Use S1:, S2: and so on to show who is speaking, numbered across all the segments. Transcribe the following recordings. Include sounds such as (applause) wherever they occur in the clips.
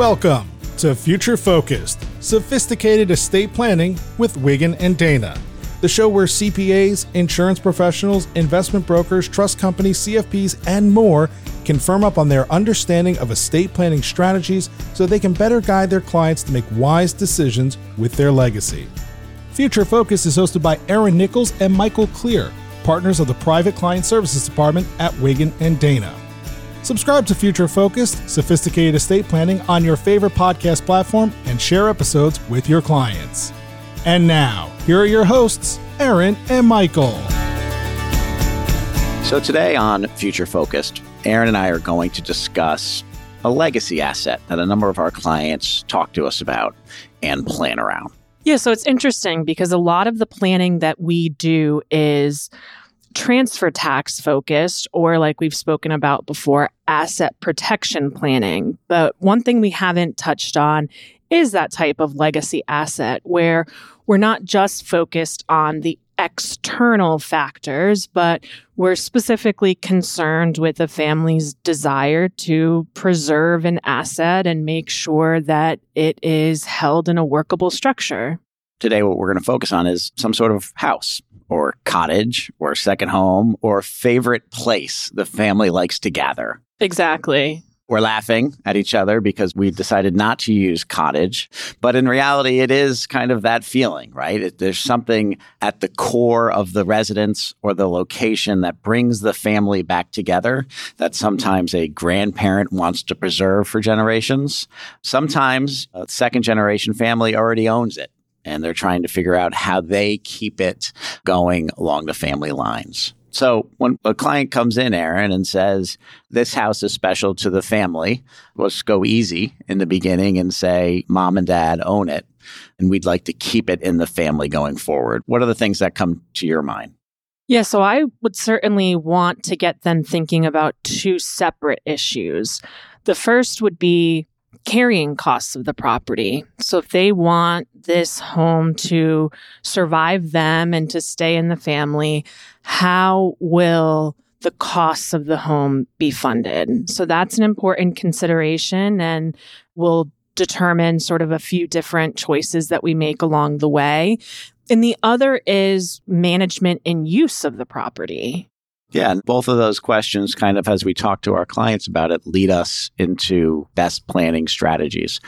S1: Welcome to Future Focused, sophisticated estate planning with Wiggin and Dana, the show where CPAs, insurance professionals, investment brokers, trust companies, CFPs, and more can firm up on their understanding of estate planning strategies so they can better guide their clients to make wise decisions with their legacy. Future Focus is hosted by Erin Nicholls and Michael Clear, partners of the Private Client Services Department at Wiggin and Dana. Subscribe to Future Focused, Sophisticated Estate Planning on your favorite podcast platform and share episodes with your clients. And now, here are your hosts, Erin and Michael.
S2: So, today on Future Focused, Erin and I are going to discuss a legacy asset that a number of our clients talk to us about and plan around.
S3: Yeah, so it's interesting because a lot of the planning that we do is transfer tax focused, or like we've spoken about before, asset protection planning. But one thing we haven't touched on is that type of legacy asset where we're not just focused on the external factors, but we're specifically concerned with the family's desire to preserve an asset and make sure that it is held in a workable structure.
S2: Today, what we're going to focus on is some sort of house or cottage or second home or favorite place the family likes to gather.
S3: Exactly.
S2: We're laughing at each other because we decided not to use cottage. But in reality, it is kind of that feeling, right? It, there's something at the core of the residence or the location that brings the family back together that sometimes a grandparent wants to preserve for generations. Sometimes a second generation family already owns it and they're trying to figure out how they keep it going along the family lines. So when a client comes in, Erin, and says, This house is special to the family, let's go easy in the beginning and say, Mom and dad own it, and we'd like to keep it in the family going forward. What are the things that come to your mind?
S3: Yeah, so I would certainly want to get them thinking about two separate issues. The first would be carrying costs of the property. So if they want this home to survive them and to stay in the family, how will the costs of the home be funded? So that's an important consideration and will determine sort of a few different choices that we make along the way. And the other is management and use of the property.
S2: Yeah, and both of those questions, kind of as we talk to our clients about it, lead us into best planning strategies.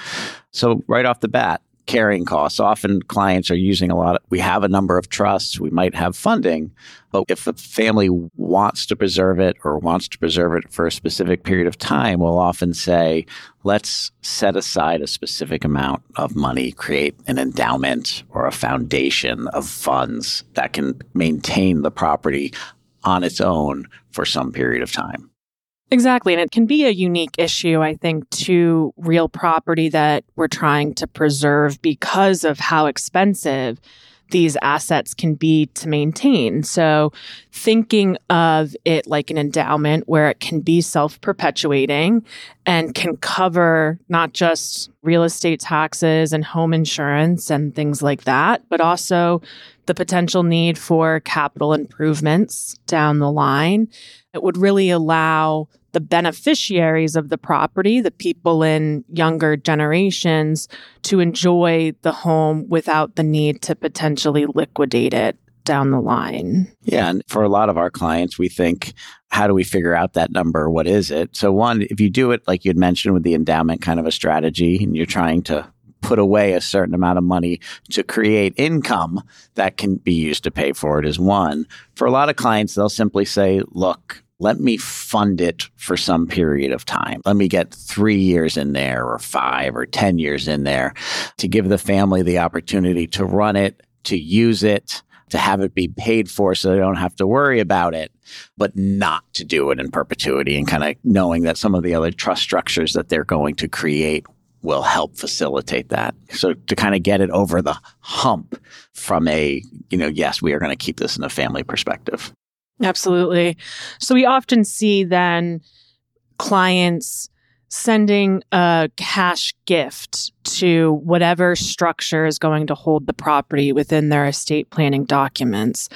S2: So, right off the bat, carrying costs. Often clients are using a lot of, we have a number of trusts, we might have funding, but if the family wants to preserve it or wants to preserve it for a specific period of time, we'll often say, let's set aside a specific amount of money, create an endowment or a foundation of funds that can maintain the property on its own for some period of time.
S3: Exactly. And it can be a unique issue, I think, to real property that we're trying to preserve because of how expensive these assets can be to maintain. So, thinking of it like an endowment where it can be self perpetuating and can cover not just real estate taxes and home insurance and things like that, but also the potential need for capital improvements down the line. It would really allow the beneficiaries of the property, the people in younger generations, to enjoy the home without the need to potentially liquidate it down the line.
S2: Yeah. And for a lot of our clients, we think, how do we figure out that number? What is it? So, one, if you do it like you had mentioned with the endowment kind of a strategy, and you're trying to put away a certain amount of money to create income that can be used to pay for it is one. For a lot of clients, they'll simply say, look, let me fund it for some period of time. Let me get three years in there or five or 10 years in there to give the family the opportunity to run it, to use it, to have it be paid for so they don't have to worry about it, but not to do it in perpetuity and kind of knowing that some of the other trust structures that they're going to create will help facilitate that. So to kind of get it over the hump from a, you know, yes, we are going to keep this in a family perspective.
S3: Absolutely. So we often see then clients sending a cash gift to whatever structure is going to hold the property within their estate planning documents.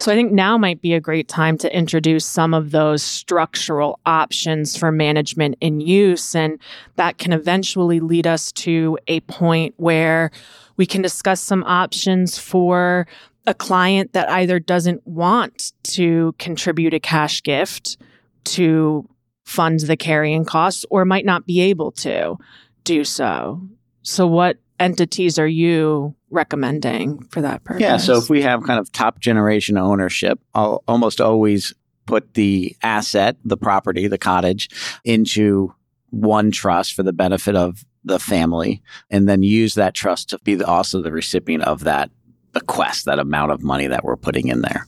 S3: So I think now might be a great time to introduce some of those structural options for management and use. And that can eventually lead us to a point where we can discuss some options for a client that either doesn't want to contribute a cash gift to fund the carrying costs or might not be able to do so. So, what entities are you recommending for that purpose?
S2: Yeah, so if we have kind of top generation ownership, I'll almost always put the asset, the property, the cottage into one trust for the benefit of the family and then use that trust to be the, also the recipient of that bequest, that amount of money that we're putting in there.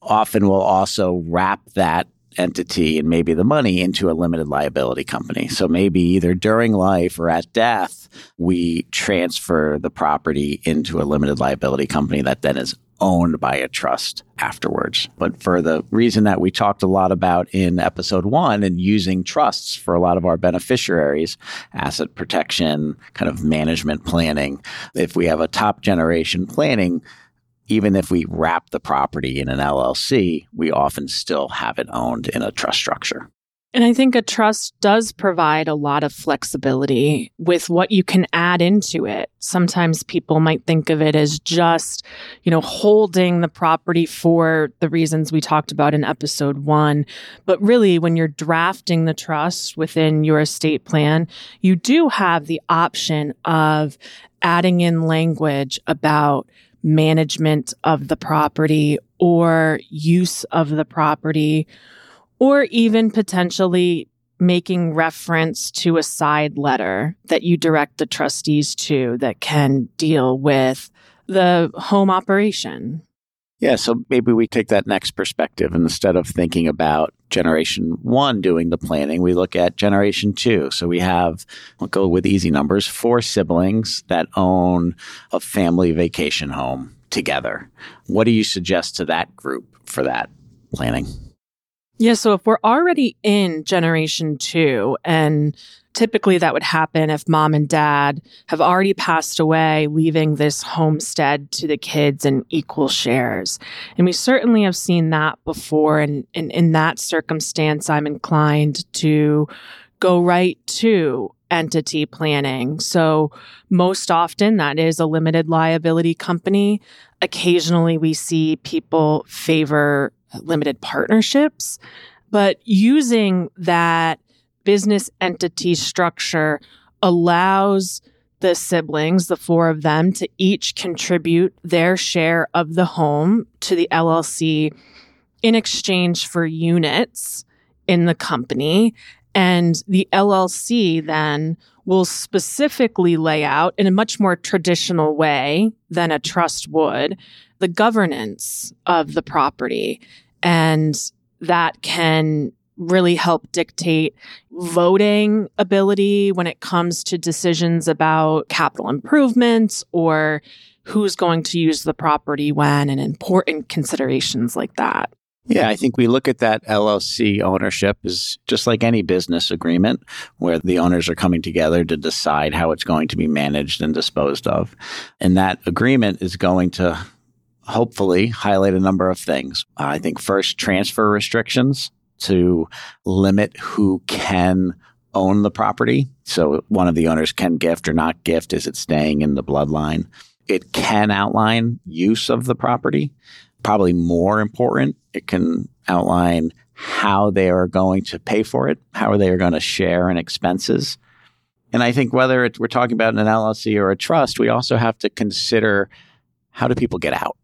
S2: Often we'll also wrap that entity and maybe the money into a limited liability company. So maybe either during life or at death, we transfer the property into a limited liability company that then is owned by a trust afterwards. But for the reason that we talked a lot about in episode one and using trusts for a lot of our beneficiaries, asset protection, kind of management planning, if we have a top generation planning, even if we wrap the property in an LLC, we often still have it owned in a trust structure.
S3: And I think a trust does provide a lot of flexibility with what you can add into it. Sometimes people might think of it as just, you know, holding the property for the reasons we talked about in episode one. But really, when you're drafting the trust within your estate plan, you do have the option of adding in language about management of the property or use of the property, or even potentially making reference to a side letter that you direct the trustees to that can deal with the home operation.
S2: Yeah, so maybe we take that next perspective. Instead of thinking about generation one doing the planning, we look at generation two. So we have, we'll go with easy numbers, four siblings that own a family vacation home together. What do you suggest to that group for that planning?
S3: Yeah, so if we're already in generation two and typically that would happen if mom and dad have already passed away, leaving this homestead to the kids in equal shares. And we certainly have seen that before. And, and in that circumstance, I'm inclined to go right to entity planning. So most often that is a limited liability company. Occasionally we see people favor limited partnerships, but using that business entity structure allows the siblings, the four of them, to each contribute their share of the home to the LLC in exchange for units in the company. And the LLC then will specifically lay out in a much more traditional way than a trust would the governance of the property. And that can really help dictate voting ability when it comes to decisions about capital improvements or who's going to use the property when and important considerations like that.
S2: Yeah, I think we look at that LLC ownership as just like any business agreement where the owners are coming together to decide how it's going to be managed and disposed of. And that agreement is going to hopefully highlight a number of things. I think first, transfer restrictions to limit who can own the property. So one of the owners can gift or not gift. Is it staying in the bloodline? It can outline use of the property probably more important, it can outline how they are going to pay for it, how they are going to share in expenses. And I think whether we're talking about an LLC or a trust, we also have to consider how do people get out?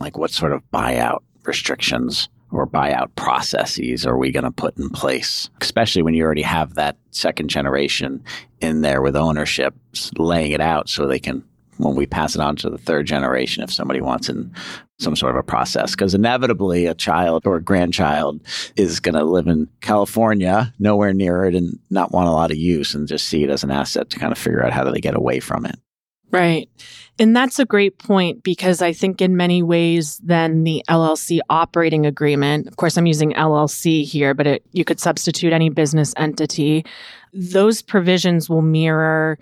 S2: Like what sort of buyout restrictions or buyout processes are we going to put in place, especially when you already have that second generation in there with ownership, laying it out so they can when we pass it on to the third generation if somebody wants in some sort of a process because inevitably a child or a grandchild is going to live in California, nowhere near it, and not want a lot of use and just see it as an asset to kind of figure out how do they get away from it.
S3: Right. And that's a great point because I think in many ways, then the LLC operating agreement, of course, I'm using LLC here, but it, you could substitute any business entity. Those provisions will mirror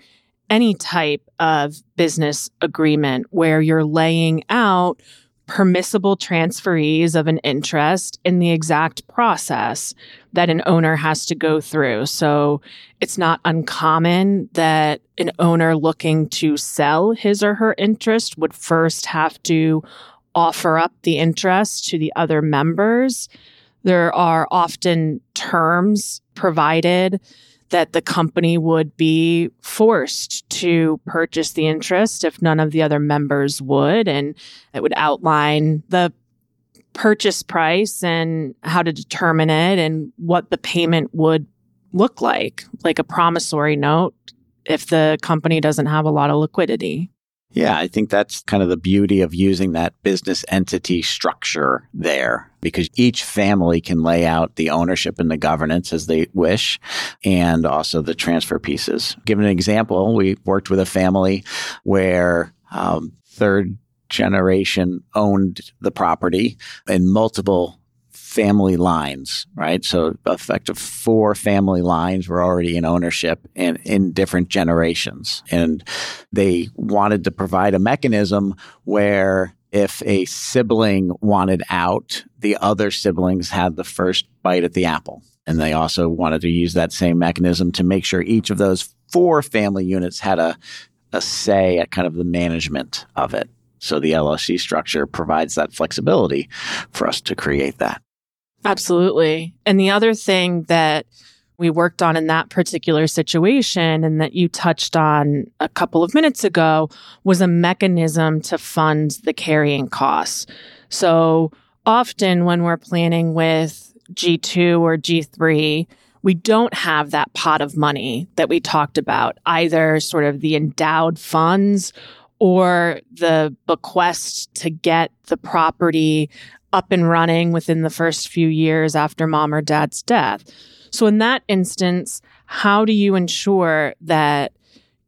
S3: any type of business agreement where you're laying out permissible transferees of an interest in the exact process that an owner has to go through. So it's not uncommon that an owner looking to sell his or her interest would first have to offer up the interest to the other members. There are often terms provided that the company would be forced to purchase the interest if none of the other members would. And it would outline the purchase price and how to determine it and what the payment would look like, like a promissory note if the company doesn't have a lot of liquidity.
S2: Yeah, I think that's kind of the beauty of using that business entity structure there because each family can lay out the ownership and the governance as they wish and also the transfer pieces. Give an example, we worked with a family where um, third generation owned the property in multiple family lines, right? So effective four family lines were already in ownership and in different generations. And they wanted to provide a mechanism where if a sibling wanted out, the other siblings had the first bite at the apple. And they also wanted to use that same mechanism to make sure each of those four family units had a, a say at kind of the management of it. So the LLC structure provides that flexibility for us to create that.
S3: Absolutely. And the other thing that we worked on in that particular situation and that you touched on a couple of minutes ago was a mechanism to fund the carrying costs. So often when we're planning with G2 or G3, we don't have that pot of money that we talked about, either sort of the endowed funds or the bequest to get the property up and running within the first few years after mom or dad's death. So, in that instance, how do you ensure that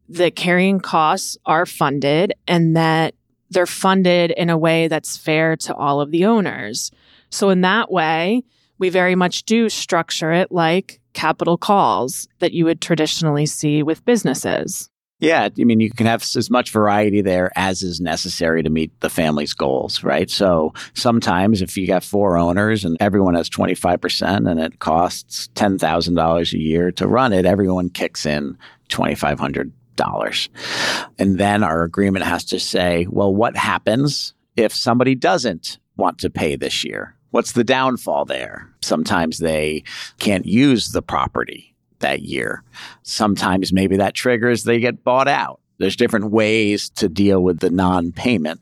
S3: the carrying costs are funded and that they're funded in a way that's fair to all of the owners? So, in that way, we very much do structure it like capital calls that you would traditionally see with businesses.
S2: Yeah, I mean, you can have as much variety there as is necessary to meet the family's goals, right? So sometimes if you got four owners and everyone has 25% and it costs $10,000 a year to run it, everyone kicks in 2500 dollars. And then our agreement has to say, well, what happens if somebody doesn't want to pay this year? What's the downfall there? Sometimes they can't use the property that year. Sometimes maybe that triggers they get bought out. There's different ways to deal with the non payment.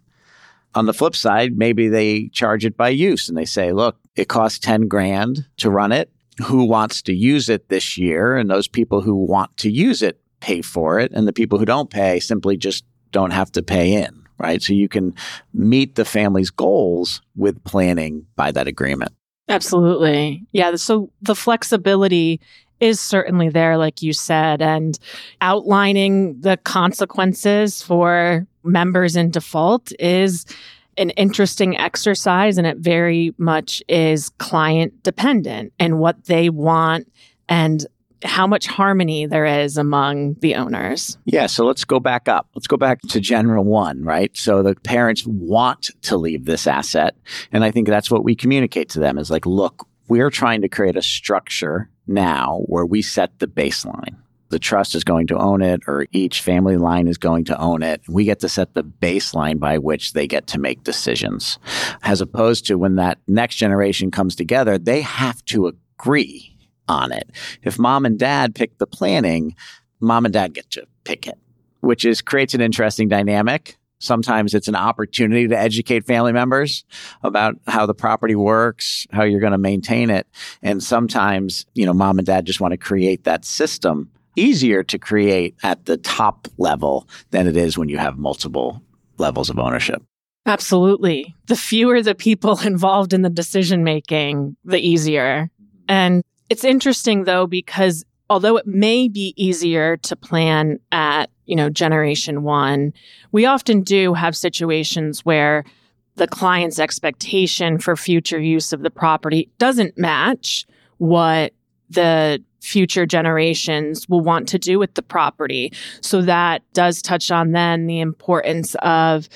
S2: On the flip side, maybe they charge it by use and they say, look, it costs 10 grand to run it. Who wants to use it this year? And those people who want to use it pay for it. And the people who don't pay simply just don't have to pay in, right? So you can meet the family's goals with planning by that agreement.
S3: Absolutely. Yeah. So the flexibility is certainly there, like you said, and outlining the consequences for members in default is an interesting exercise and it very much is client dependent and what they want and how much harmony there is among the owners.
S2: Yeah, so let's go back up. Let's go back to general one, right? So the parents want to leave this asset. And I think that's what we communicate to them is like, look, we're trying to create a structure now where we set the baseline. The trust is going to own it, or each family line is going to own it. We get to set the baseline by which they get to make decisions. As opposed to when that next generation comes together, they have to agree on it. If mom and dad pick the planning, mom and dad get to pick it, which is creates an interesting dynamic Sometimes it's an opportunity to educate family members about how the property works, how you're going to maintain it. And sometimes, you know, mom and dad just want to create that system easier to create at the top level than it is when you have multiple levels of ownership.
S3: Absolutely. The fewer the people (laughs) involved in the decision making, the easier. Mm-hmm. And it's interesting though, because although it may be easier to plan at, you know, generation one, we often do have situations where the client's expectation for future use of the property doesn't match what the future generations will want to do with the property. So that does touch on then the importance of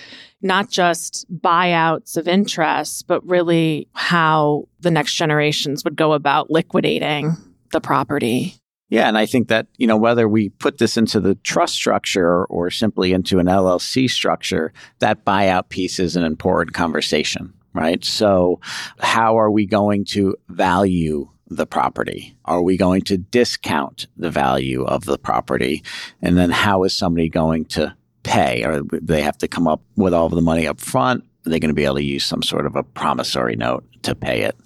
S3: not just buyouts of interest, but really how the next generations would go about liquidating the property.
S2: Yeah, and I think that, you know, whether we put this into the trust structure or simply into an LLC structure, that buyout piece is an important conversation, right? So, how are we going to value the property? Are we going to discount the value of the property? And then how is somebody going to pay? Or they have to come up with all of the money up front? Are they going to be able to use some sort of a promissory note to pay it?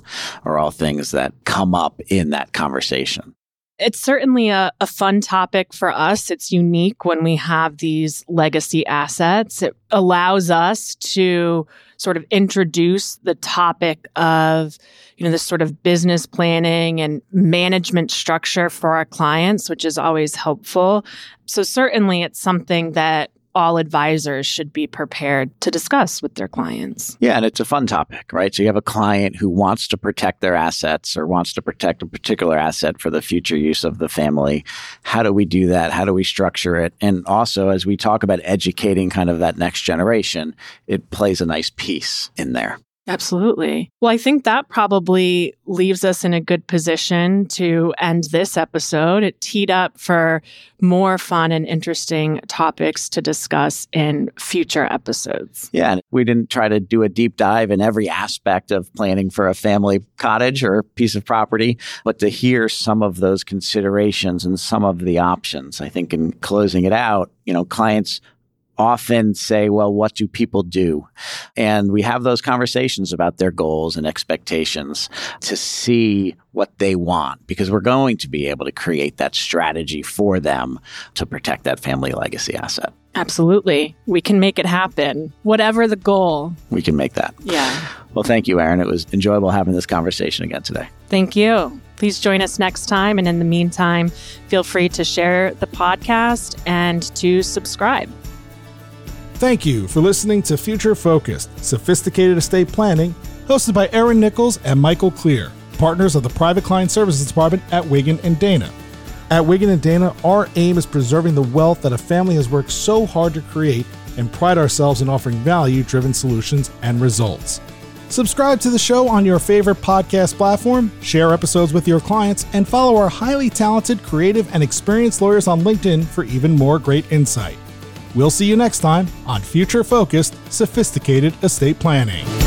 S2: Or all things that come up in that conversation.
S3: It's certainly a, a fun topic for us. It's unique when we have these legacy assets. It allows us to sort of introduce the topic of, you know, this sort of business planning and management structure for our clients, which is always helpful. So certainly it's something that all advisors should be prepared to discuss with their clients.
S2: Yeah, and it's a fun topic, right? So you have a client who wants to protect their assets or wants to protect a particular asset for the future use of the family. How do we do that? How do we structure it? And also, as we talk about educating kind of that next generation, it plays a nice piece in there.
S3: Absolutely. Well, I think that probably leaves us in a good position to end this episode. It teed up for more fun and interesting topics to discuss in future episodes.
S2: Yeah, we didn't try to do a deep dive in every aspect of planning for a family cottage or piece of property, but to hear some of those considerations and some of the options. I think in closing it out, you know, clients often say, well, what do people do? And we have those conversations about their goals and expectations to see what they want because we're going to be able to create that strategy for them to protect that family legacy asset.
S3: Absolutely. We can make it happen. Whatever the goal,
S2: we can make that.
S3: Yeah.
S2: Well, thank you, Erin. It was enjoyable having this conversation again today.
S3: Thank you. Please join us next time. And in the meantime, feel free to share the podcast and to subscribe.
S1: Thank you for listening to Future Focused Sophisticated Estate Planning, hosted by Erin Nicholls and Michael Clear, partners of the Private Client Services Department at Wiggin and Dana. At Wiggin and Dana, our aim is preserving the wealth that a family has worked so hard to create and pride ourselves in offering value driven solutions and results. Subscribe to the show on your favorite podcast platform, share episodes with your clients, and follow our highly talented, creative, and experienced lawyers on LinkedIn for even more great insight. We'll see you next time on Future Focused Sophisticated Estate Planning.